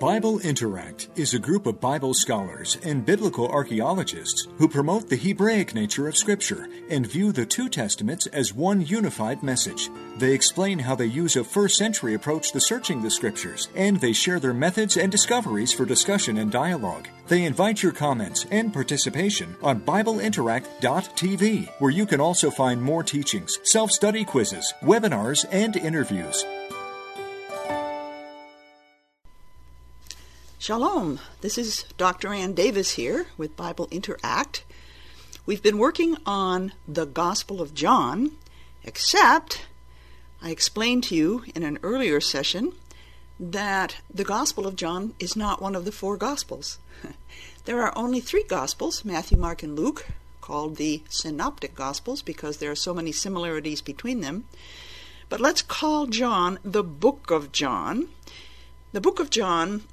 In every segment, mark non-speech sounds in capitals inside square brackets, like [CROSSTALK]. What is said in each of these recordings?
Bible Interact is a group of Bible scholars and biblical archaeologists who promote the Hebraic nature of Scripture and view the two Testaments as one unified message. They explain how they use a first century approach to searching the Scriptures, and they share their methods and discoveries for discussion and dialogue. They invite your comments and participation on BibleInteract.tv, where you can also find more teachings, self study quizzes, webinars, and interviews. Shalom. This is Dr. Ann Davis here with Bible Interact. We've been working on the Gospel of John, except I explained to you in an earlier session that the Gospel of John is not one of the four Gospels. [LAUGHS] there are only three Gospels Matthew, Mark, and Luke, called the Synoptic Gospels because there are so many similarities between them. But let's call John the Book of John the book of John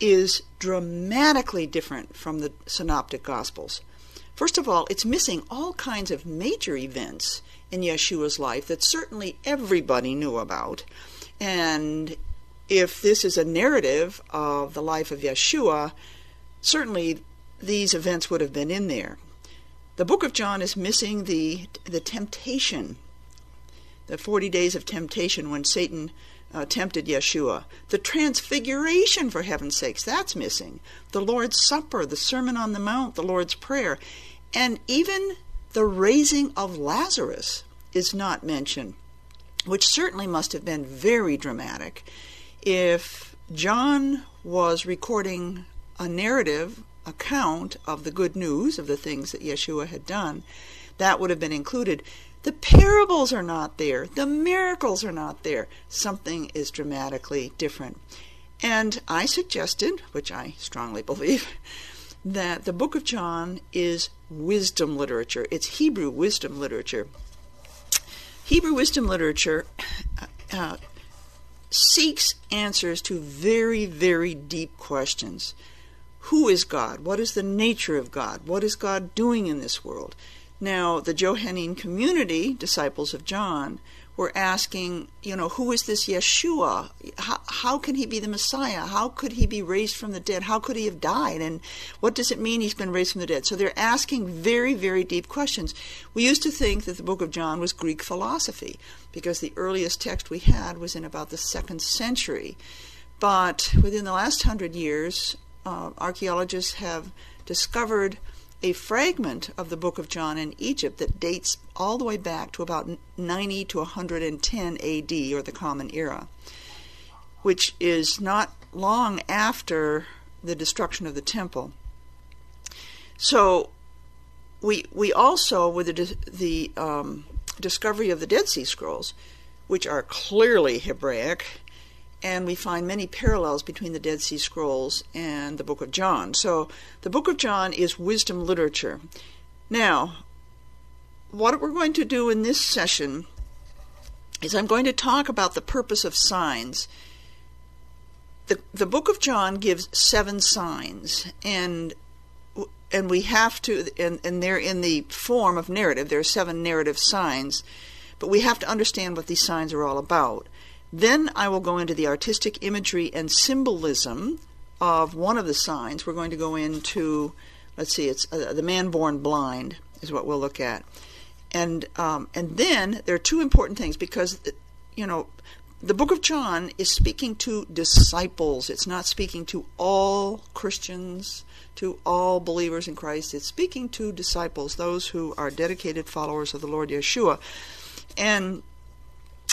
is dramatically different from the synoptic gospels. First of all, it's missing all kinds of major events in Yeshua's life that certainly everybody knew about. And if this is a narrative of the life of Yeshua, certainly these events would have been in there. The book of John is missing the the temptation, the 40 days of temptation when Satan uh, tempted Yeshua. The transfiguration, for heaven's sakes, that's missing. The Lord's Supper, the Sermon on the Mount, the Lord's Prayer, and even the raising of Lazarus is not mentioned, which certainly must have been very dramatic if John was recording a narrative account of the good news of the things that Yeshua had done. That would have been included. The parables are not there. The miracles are not there. Something is dramatically different. And I suggested, which I strongly believe, [LAUGHS] that the book of John is wisdom literature. It's Hebrew wisdom literature. Hebrew wisdom literature uh, seeks answers to very, very deep questions. Who is God? What is the nature of God? What is God doing in this world? Now, the Johannine community, disciples of John, were asking, you know, who is this Yeshua? How, how, can he be the Messiah? How could he be raised from the dead? How could he have died? And what does it mean he's been raised from the dead? So they're asking very, very deep questions. We used to think that the book of John was Greek philosophy because the earliest text we had was in about the second century. But within the last hundred years, uh, archaeologists have discovered a fragment of the book of John in Egypt that dates all the way back to about 90 to 110 AD, or the Common Era, which is not long after the destruction of the temple. So, we we also with the the um, discovery of the Dead Sea Scrolls, which are clearly Hebraic, and we find many parallels between the Dead Sea Scrolls and the Book of John. So the Book of John is wisdom literature. Now, what we're going to do in this session is I'm going to talk about the purpose of signs. The, the book of John gives seven signs, and and we have to, and, and they're in the form of narrative. There are seven narrative signs, but we have to understand what these signs are all about. Then I will go into the artistic imagery and symbolism of one of the signs. We're going to go into, let's see, it's uh, the man born blind is what we'll look at, and um, and then there are two important things because you know the book of John is speaking to disciples. It's not speaking to all Christians, to all believers in Christ. It's speaking to disciples, those who are dedicated followers of the Lord Yeshua, and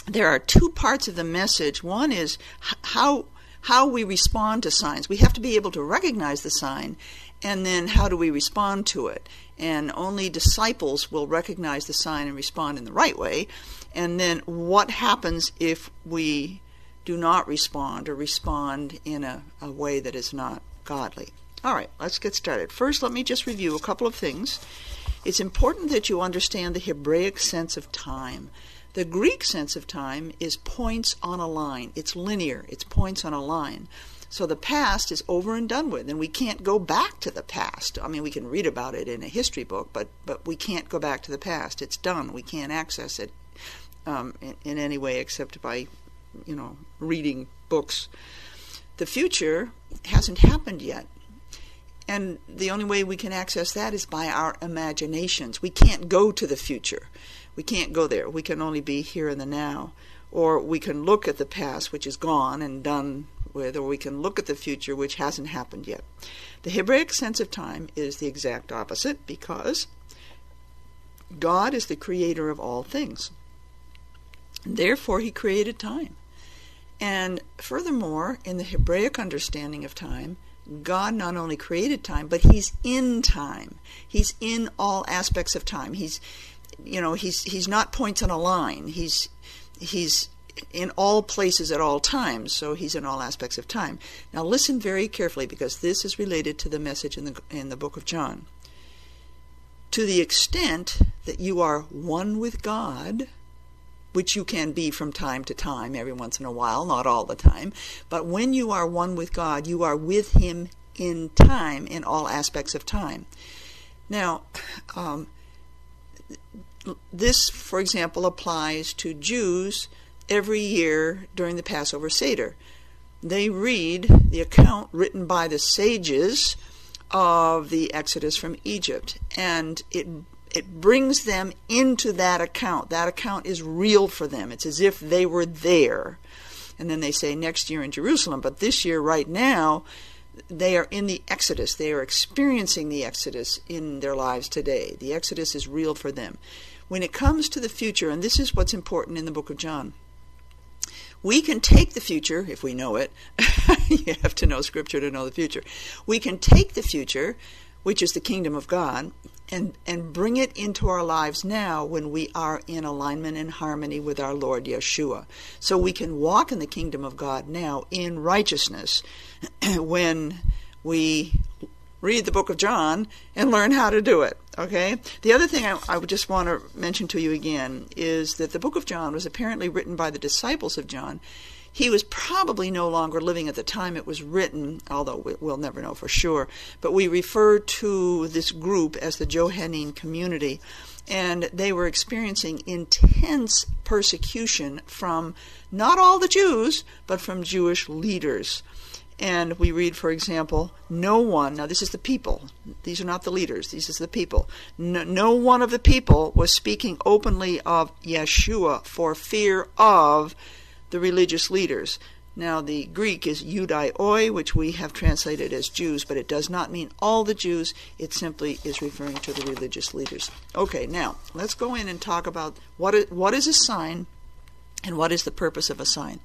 there are two parts of the message. One is how how we respond to signs. We have to be able to recognize the sign, and then how do we respond to it? And only disciples will recognize the sign and respond in the right way. And then what happens if we do not respond or respond in a, a way that is not godly? All right, let's get started. First, let me just review a couple of things. It's important that you understand the Hebraic sense of time. The Greek sense of time is points on a line. It's linear, it's points on a line. So the past is over and done with, and we can't go back to the past. I mean, we can read about it in a history book, but, but we can't go back to the past. It's done. We can't access it um, in, in any way except by, you know, reading books. The future hasn't happened yet. And the only way we can access that is by our imaginations. We can't go to the future. We can't go there. We can only be here in the now. Or we can look at the past, which is gone and done with, or we can look at the future, which hasn't happened yet. The Hebraic sense of time is the exact opposite because God is the creator of all things. Therefore, he created time. And furthermore, in the Hebraic understanding of time, God not only created time, but He's in time. He's in all aspects of time. He's, you know, He's He's not points on a line. He's He's in all places at all times. So He's in all aspects of time. Now listen very carefully because this is related to the message in the in the book of John. To the extent that you are one with God, which you can be from time to time, every once in a while, not all the time. But when you are one with God, you are with Him in time, in all aspects of time. Now, um, this, for example, applies to Jews every year during the Passover Seder. They read the account written by the sages of the Exodus from Egypt, and it it brings them into that account. That account is real for them. It's as if they were there. And then they say next year in Jerusalem, but this year, right now, they are in the Exodus. They are experiencing the Exodus in their lives today. The Exodus is real for them. When it comes to the future, and this is what's important in the book of John, we can take the future, if we know it. [LAUGHS] you have to know Scripture to know the future. We can take the future, which is the kingdom of God, and, and bring it into our lives now when we are in alignment and harmony with our Lord Yeshua. So we can walk in the kingdom of God now in righteousness [CLEARS THROAT] when we read the book of John and learn how to do it. Okay? The other thing I, I would just want to mention to you again is that the book of John was apparently written by the disciples of John he was probably no longer living at the time it was written, although we'll never know for sure. But we refer to this group as the Johannine community, and they were experiencing intense persecution from not all the Jews, but from Jewish leaders. And we read, for example, no one, now this is the people, these are not the leaders, these is the people. No, no one of the people was speaking openly of Yeshua for fear of the religious leaders. Now, the Greek is Judaioi, which we have translated as Jews, but it does not mean all the Jews. It simply is referring to the religious leaders. Okay, now let's go in and talk about what is, what is a sign and what is the purpose of a sign.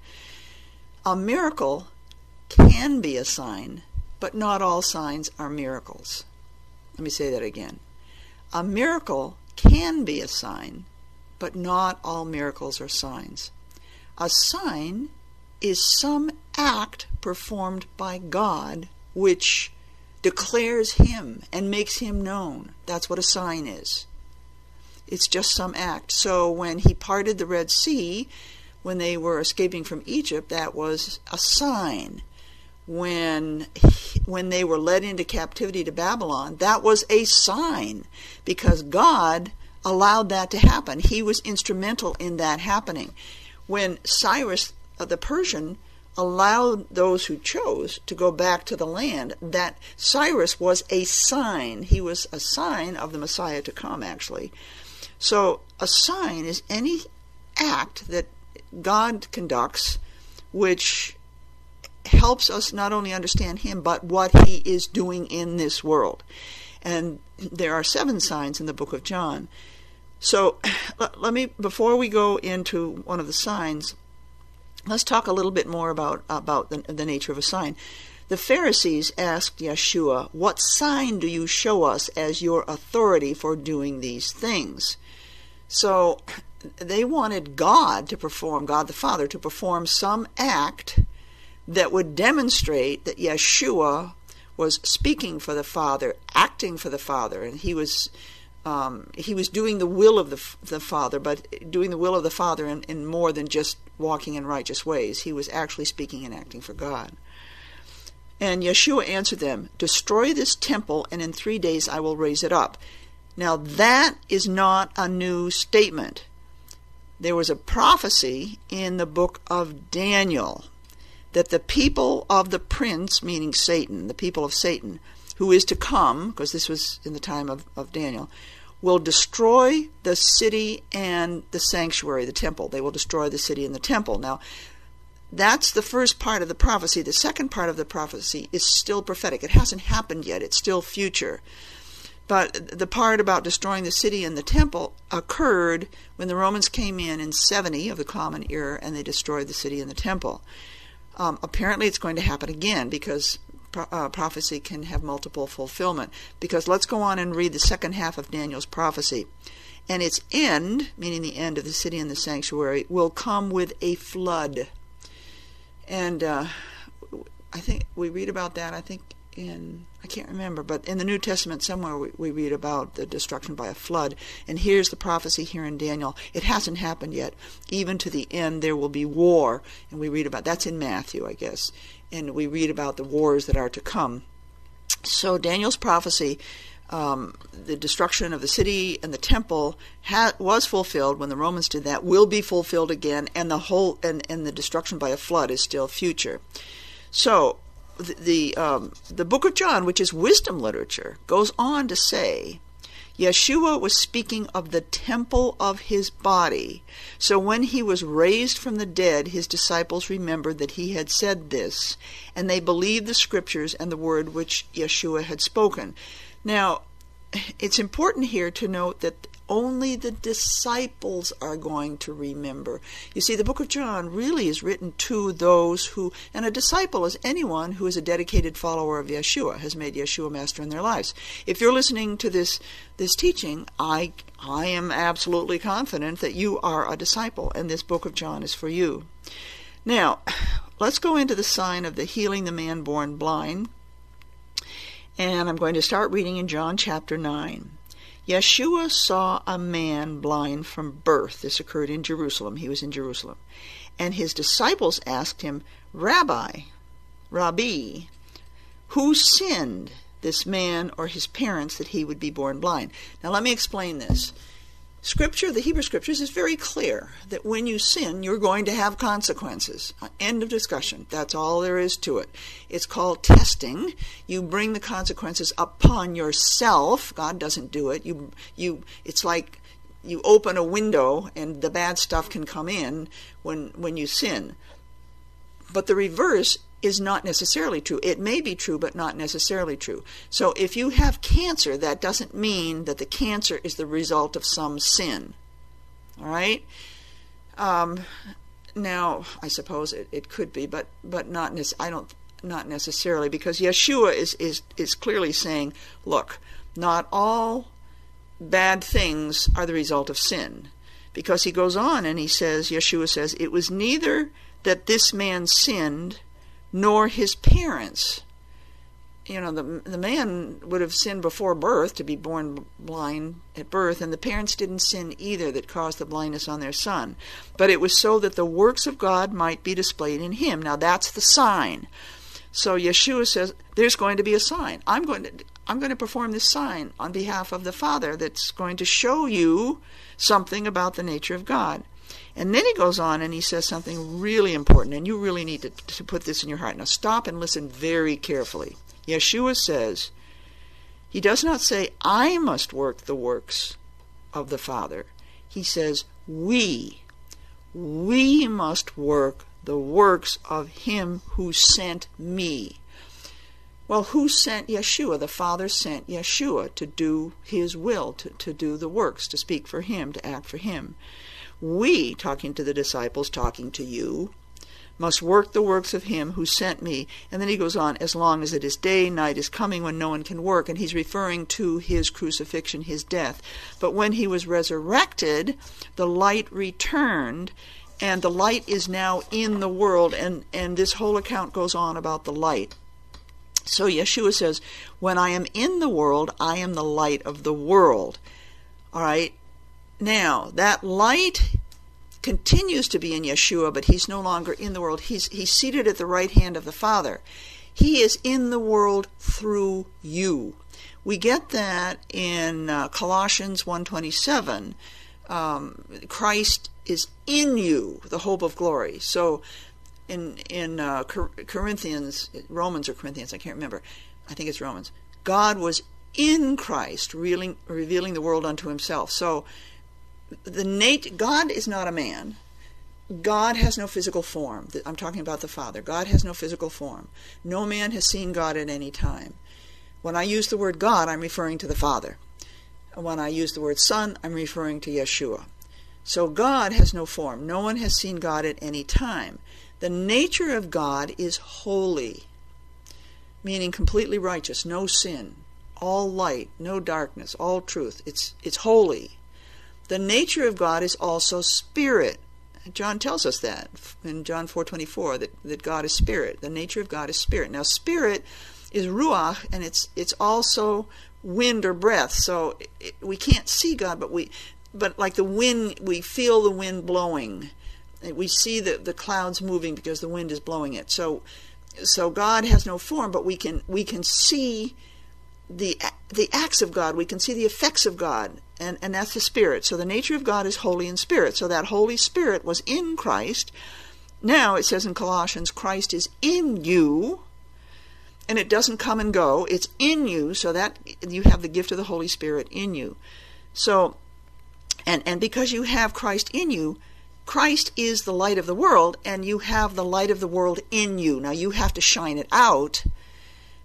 A miracle can be a sign, but not all signs are miracles. Let me say that again. A miracle can be a sign, but not all miracles are signs. A sign is some act performed by God which declares Him and makes Him known. That's what a sign is. It's just some act. So when He parted the Red Sea, when they were escaping from Egypt, that was a sign. When when they were led into captivity to Babylon, that was a sign because God allowed that to happen. He was instrumental in that happening when Cyrus uh, the Persian allowed those who chose to go back to the land, that Cyrus was a sign. He was a sign of the Messiah to come, actually. So, a sign is any act that God conducts which helps us not only understand Him, but what He is doing in this world. And there are seven signs in the book of John. So [SIGHS] let me, before we go into one of the signs, let's talk a little bit more about, about the, the nature of a sign. The Pharisees asked Yeshua, What sign do you show us as your authority for doing these things? So [CLEARS THROAT] they wanted God to perform, God the Father, to perform some act that would demonstrate that Yeshua was speaking for the Father, acting for the Father, and he was um, he was doing the will of the, the Father, but doing the will of the Father in, in more than just walking in righteous ways. He was actually speaking and acting for God. And Yeshua answered them, Destroy this temple, and in three days I will raise it up. Now, that is not a new statement. There was a prophecy in the book of Daniel that the people of the prince, meaning Satan, the people of Satan, who is to come, because this was in the time of, of Daniel, will destroy the city and the sanctuary, the temple. They will destroy the city and the temple. Now, that's the first part of the prophecy. The second part of the prophecy is still prophetic. It hasn't happened yet, it's still future. But the part about destroying the city and the temple occurred when the Romans came in in 70 of the Common Era and they destroyed the city and the temple. Um, apparently, it's going to happen again because uh, prophecy can have multiple fulfillment. Because let's go on and read the second half of Daniel's prophecy. And its end, meaning the end of the city and the sanctuary, will come with a flood. And uh, I think we read about that, I think, in, I can't remember, but in the New Testament somewhere we, we read about the destruction by a flood. And here's the prophecy here in Daniel. It hasn't happened yet. Even to the end, there will be war. And we read about that's in Matthew, I guess. And we read about the wars that are to come. So Daniel's prophecy um, the destruction of the city and the temple ha- was fulfilled when the Romans did that, will be fulfilled again, and the whole and, and the destruction by a flood is still future. So the um, the book of John, which is wisdom literature, goes on to say. Yeshua was speaking of the temple of his body. So when he was raised from the dead, his disciples remembered that he had said this, and they believed the scriptures and the word which Yeshua had spoken. Now, it's important here to note that only the disciples are going to remember. You see, the book of John really is written to those who, and a disciple is anyone who is a dedicated follower of Yeshua, has made Yeshua master in their lives. If you're listening to this this teaching, I I am absolutely confident that you are a disciple, and this book of John is for you. Now, let's go into the sign of the healing the man born blind. And I'm going to start reading in John chapter 9. Yeshua saw a man blind from birth. This occurred in Jerusalem. He was in Jerusalem. And his disciples asked him, Rabbi, Rabbi, who sinned, this man or his parents, that he would be born blind? Now, let me explain this. Scripture, the Hebrew Scriptures, is very clear that when you sin, you're going to have consequences. End of discussion. That's all there is to it. It's called testing. You bring the consequences upon yourself. God doesn't do it. You, you, it's like you open a window and the bad stuff can come in when, when you sin. But the reverse is not necessarily true. It may be true, but not necessarily true. So if you have cancer, that doesn't mean that the cancer is the result of some sin. All right? Um, now, I suppose it, it could be, but but not nec- I don't not necessarily because Yeshua is, is is clearly saying, look, not all bad things are the result of sin. Because he goes on and he says, Yeshua says, it was neither that this man sinned nor his parents. You know, the, the man would have sinned before birth to be born blind at birth, and the parents didn't sin either that caused the blindness on their son. But it was so that the works of God might be displayed in him. Now, that's the sign. So Yeshua says, There's going to be a sign. I'm going to. I'm going to perform this sign on behalf of the Father that's going to show you something about the nature of God. And then he goes on and he says something really important, and you really need to, to put this in your heart. Now, stop and listen very carefully. Yeshua says, He does not say, I must work the works of the Father. He says, We, we must work the works of Him who sent me. Well, who sent Yeshua? The Father sent Yeshua to do His will, to, to do the works, to speak for Him, to act for Him. We, talking to the disciples, talking to you, must work the works of him who sent me. And then he goes on, as long as it is day, night is coming when no one can work. And he's referring to his crucifixion, his death. But when he was resurrected, the light returned, and the light is now in the world. And, and this whole account goes on about the light. So Yeshua says, When I am in the world, I am the light of the world. All right? Now, that light continues to be in Yeshua, but he's no longer in the world. He's, he's seated at the right hand of the Father. He is in the world through you. We get that in uh, Colossians 1.27. Um, Christ is in you, the hope of glory. So in in uh, Corinthians, Romans or Corinthians, I can't remember. I think it's Romans. God was in Christ, revealing, revealing the world unto Himself. So, the nat- God is not a man. God has no physical form. I'm talking about the Father. God has no physical form. No man has seen God at any time. When I use the word God, I'm referring to the Father. When I use the word Son, I'm referring to Yeshua. So God has no form. No one has seen God at any time. The nature of God is holy, meaning completely righteous, no sin, all light, no darkness, all truth. It's it's holy. The nature of God is also spirit. John tells us that in John 4:24 that, that God is spirit. The nature of God is spirit. Now spirit is ruach and it's it's also wind or breath. So it, we can't see God, but we but like the wind we feel the wind blowing. We see the the clouds moving because the wind is blowing it. So so God has no form, but we can we can see the the acts of God. We can see the effects of God, and and that's the Spirit. So the nature of God is holy in spirit. So that Holy Spirit was in Christ. Now it says in Colossians, Christ is in you, and it doesn't come and go. It's in you, so that you have the gift of the Holy Spirit in you. So, and and because you have Christ in you. Christ is the light of the world, and you have the light of the world in you. Now you have to shine it out.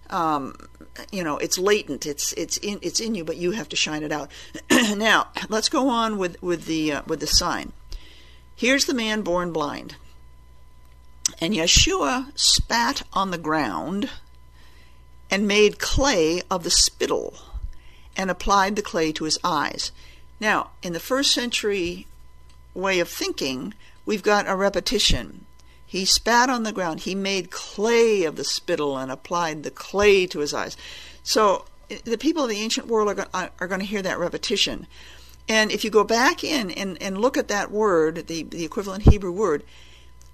Um, you know it's latent. It's it's in it's in you but you have to shine it out. [CLEARS THROAT] Now let's go on with with the uh, with the sign. Here's the man born blind. And yeshua spat on the ground and made clay of the spittle and applied the clay to his eyes. Now in the first century way of thinking we've got a repetition he spat on the ground. He made clay of the spittle and applied the clay to his eyes. So the people of the ancient world are, go- uh, are going to hear that repetition. And if you go back in and, and look at that word, the, the equivalent Hebrew word,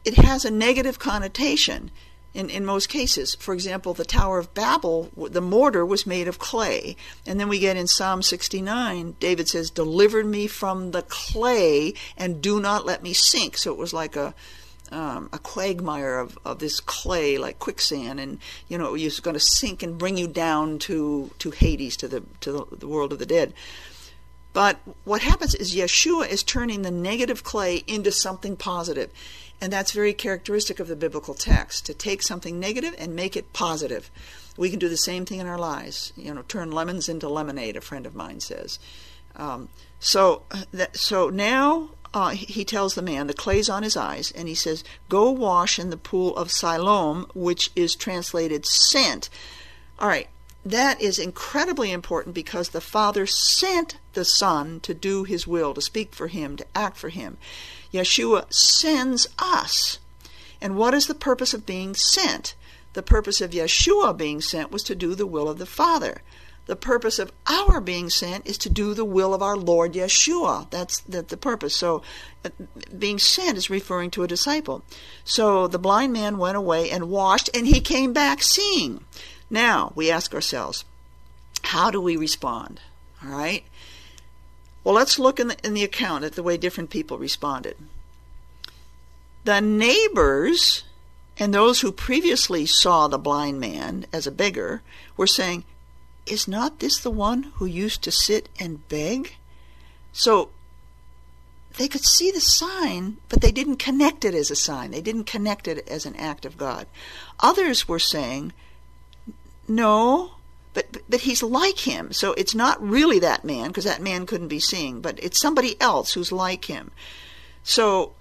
it has a negative connotation in, in most cases. For example, the Tower of Babel, the mortar was made of clay. And then we get in Psalm 69, David says, Deliver me from the clay and do not let me sink. So it was like a, um, a quagmire of, of this clay like quicksand, and you know it's going to sink and bring you down to to Hades, to the to the, the world of the dead. But what happens is Yeshua is turning the negative clay into something. And that's very characteristic of the biblical text to take something negative and make it positive. We can do the same thing in our lives. You know, turn lemons into lemonade, a friend of mine says. Um, so, that, so now uh, he tells the man, the clay's on his eyes, and he says, Go wash in the pool of Siloam, which is translated sent. All right, that is incredibly important because the Father sent the Son to do his will, to speak for him, to act for him. Yeshua sends us. And what is the purpose of being sent? The purpose of Yeshua being sent was to do the will of the Father the purpose of our being sent is to do the will of our Lord Yeshua. That's the, the purpose. So, uh, being sent is referring to a disciple. So, the blind man went away and washed, and he came back seeing. Now, we ask ourselves, how do we respond? All right? Well, let's look in the, in the account at the way different people responded. The neighbors and those who previously saw the blind man as a beggar were saying, is not this the one who used to sit and beg? So they could see the sign, but they didn't connect it as a sign. They didn't connect it as an act of God. Others were saying, no, but, but he's like him. So it's not really that man, because that man couldn't be seeing, but it's somebody else who's like him. So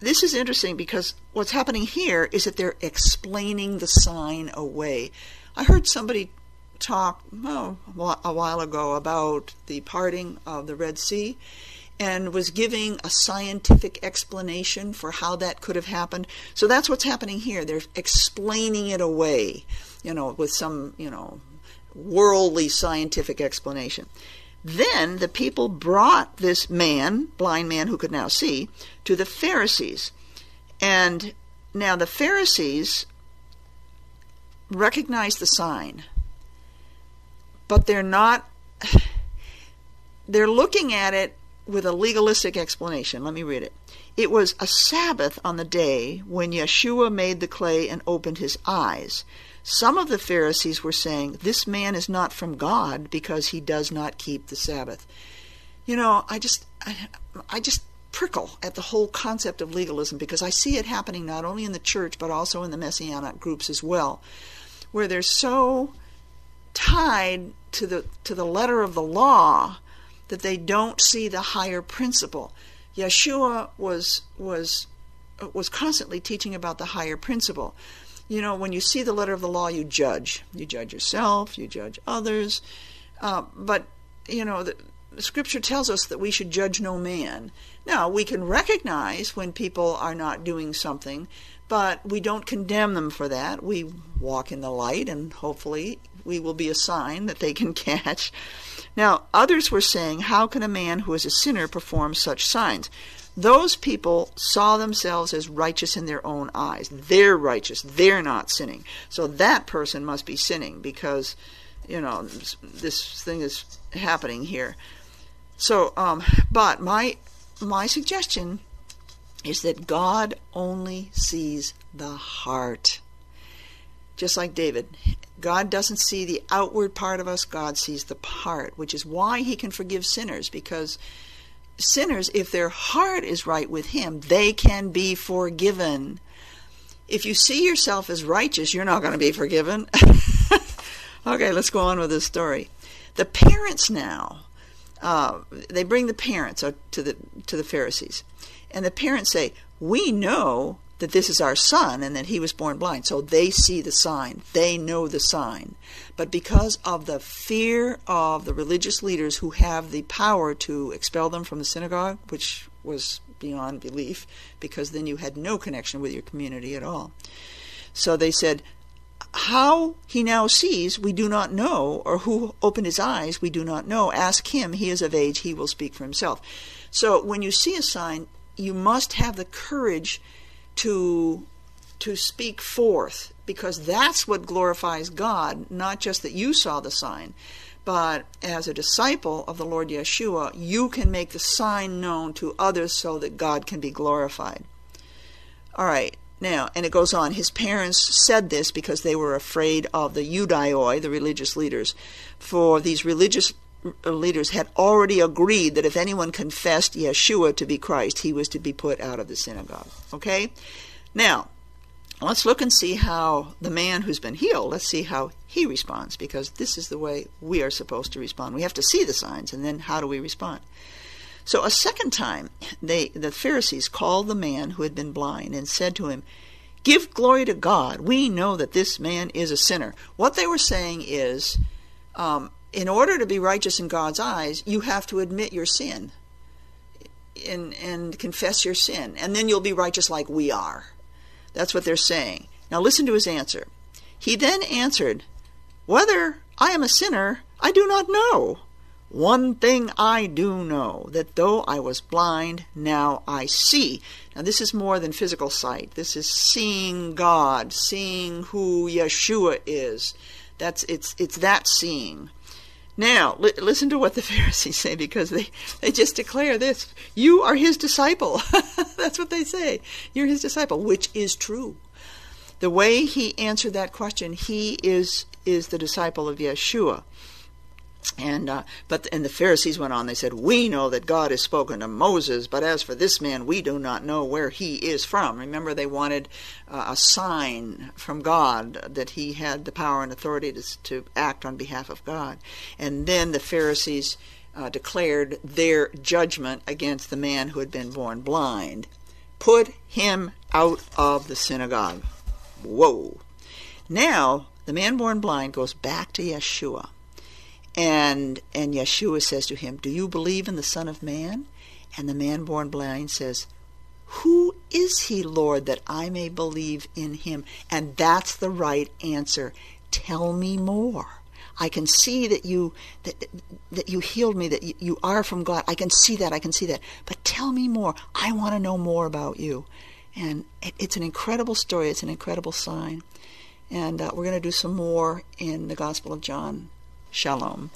this is interesting because what's happening here is that they're explaining the sign away. I heard somebody talk oh, a while ago about the parting of the Red Sea and was giving a scientific explanation for how that could have happened. So that's what's happening here. They're explaining it away, you know, with some, you know, worldly scientific explanation. Then the people brought this man, blind man who could now see, to the Pharisees. And now the Pharisees recognized the sign but they're not [SIGHS] they're looking at it with a legalistic explanation. Let me read it. It was a Sabbath on the day when Yeshua made the clay and opened his eyes. Some of the Pharisees were saying, This man is not from God because he does not keep the Sabbath. You know, I just, I, I just prickle at the whole concept of legalism because I see it happening not only in the church but also in the messianic groups as well, where they're so tied to the to the letter of the law that they don't see the higher principle. Yeshua was was was constantly teaching about the higher principle. You know, when you see the letter of the law, you judge. You judge yourself, you judge others. Uh, but, you know, the, the Scripture tells us that we should judge no man. Now, we can recognize when people are not doing something, but we don't condemn them for that. We walk in the light, and hopefully we will be a sign that they can [LAUGHS] catch. Now, others were saying, How can a man who is a sinner perform such signs? Those people saw themselves as righteous in their own eyes. They're righteous. They're not sinning. So that person must be sinning because, you know, this, thing is happening here. So, um, but my my suggestion is that God only sees the heart. Just like David, God doesn't see the outward part of us, God sees the part, which is why he can forgive sinners because sinners, if their heart is right with him, they can be forgiven. If you see yourself as righteous, you're not going to be forgiven. [LAUGHS] okay, let's go on with this story. The parents now, uh, they bring the parents to the to the Pharisees, and the parents say, "We know that this is our son and that he was born blind. So they see the sign, they know the sign. But because of the fear of the religious leaders who have the power to expel them from the synagogue, which was beyond belief, because then you had no connection with your community at all. So they said, how he now sees, we do not know, or who opened his eyes, we do not know. Ask him, he is of age, he will speak for himself. So when you see a sign, you must have the courage to to speak forth because that's what glorifies God, not just that you saw the sign, but as a disciple of the Lord Yeshua, you can make the sign known to others so that God can be glorified. All right. Now, and it goes on, his parents said this because they were afraid of the Judaioi, the religious leaders. For these religious leaders had already agreed that if anyone confessed Yeshua to be Christ, he was to be put out of the synagogue. Okay? Now, let's look and see how the man who's been healed, let's see how he responds, because this is the way we are supposed to respond. We have to see the signs, and then how do we respond? So a second time, they, the Pharisees called the man who had been blind and said to him, Give glory to God. We know that this man is a sinner. What they were saying is, um, in order to be righteous in God's eyes, you have to admit your sin and, and confess your sin, and then you'll be righteous like we are. That's what they're saying. Now listen to his answer. He then answered, Whether I am a sinner, I do not know. One thing I do know, that though I was blind, now I see. Now, this is more than physical sight. This is seeing God, seeing who Yeshua is. That's it's it's that seeing. Now, li- listen to what the [LAUGHS] Pharisees say because they, they just declare this. You are his disciple. [LAUGHS] That's what they say. You're his disciple, which is true. The way he answered that question, he is is the disciple of Yeshua. And uh, but and the Pharisees went on. They said, "We know that God has spoken to Moses, but as for this man, we do not know where he is from." Remember, they wanted uh, a sign from God that he had the power and authority to, to act on behalf of God. And then the Pharisees uh, declared their judgment against the man who had been born blind. Put him out of the synagogue. Whoa! Now the man born blind goes back to Yeshua and and Yeshua says to him, "Do you believe in the Son of Man?" And the man born blind says, "Who is he, Lord, that I may believe in him?" And that's the right answer. Tell me more. I can see that you that that you healed me, that you, are from God. I can see that. I can see that. But tell me more. I want to know more about you. And it, it's an incredible story. It's an incredible sign. And uh, we're going to do some more in the Gospel of John Shalom.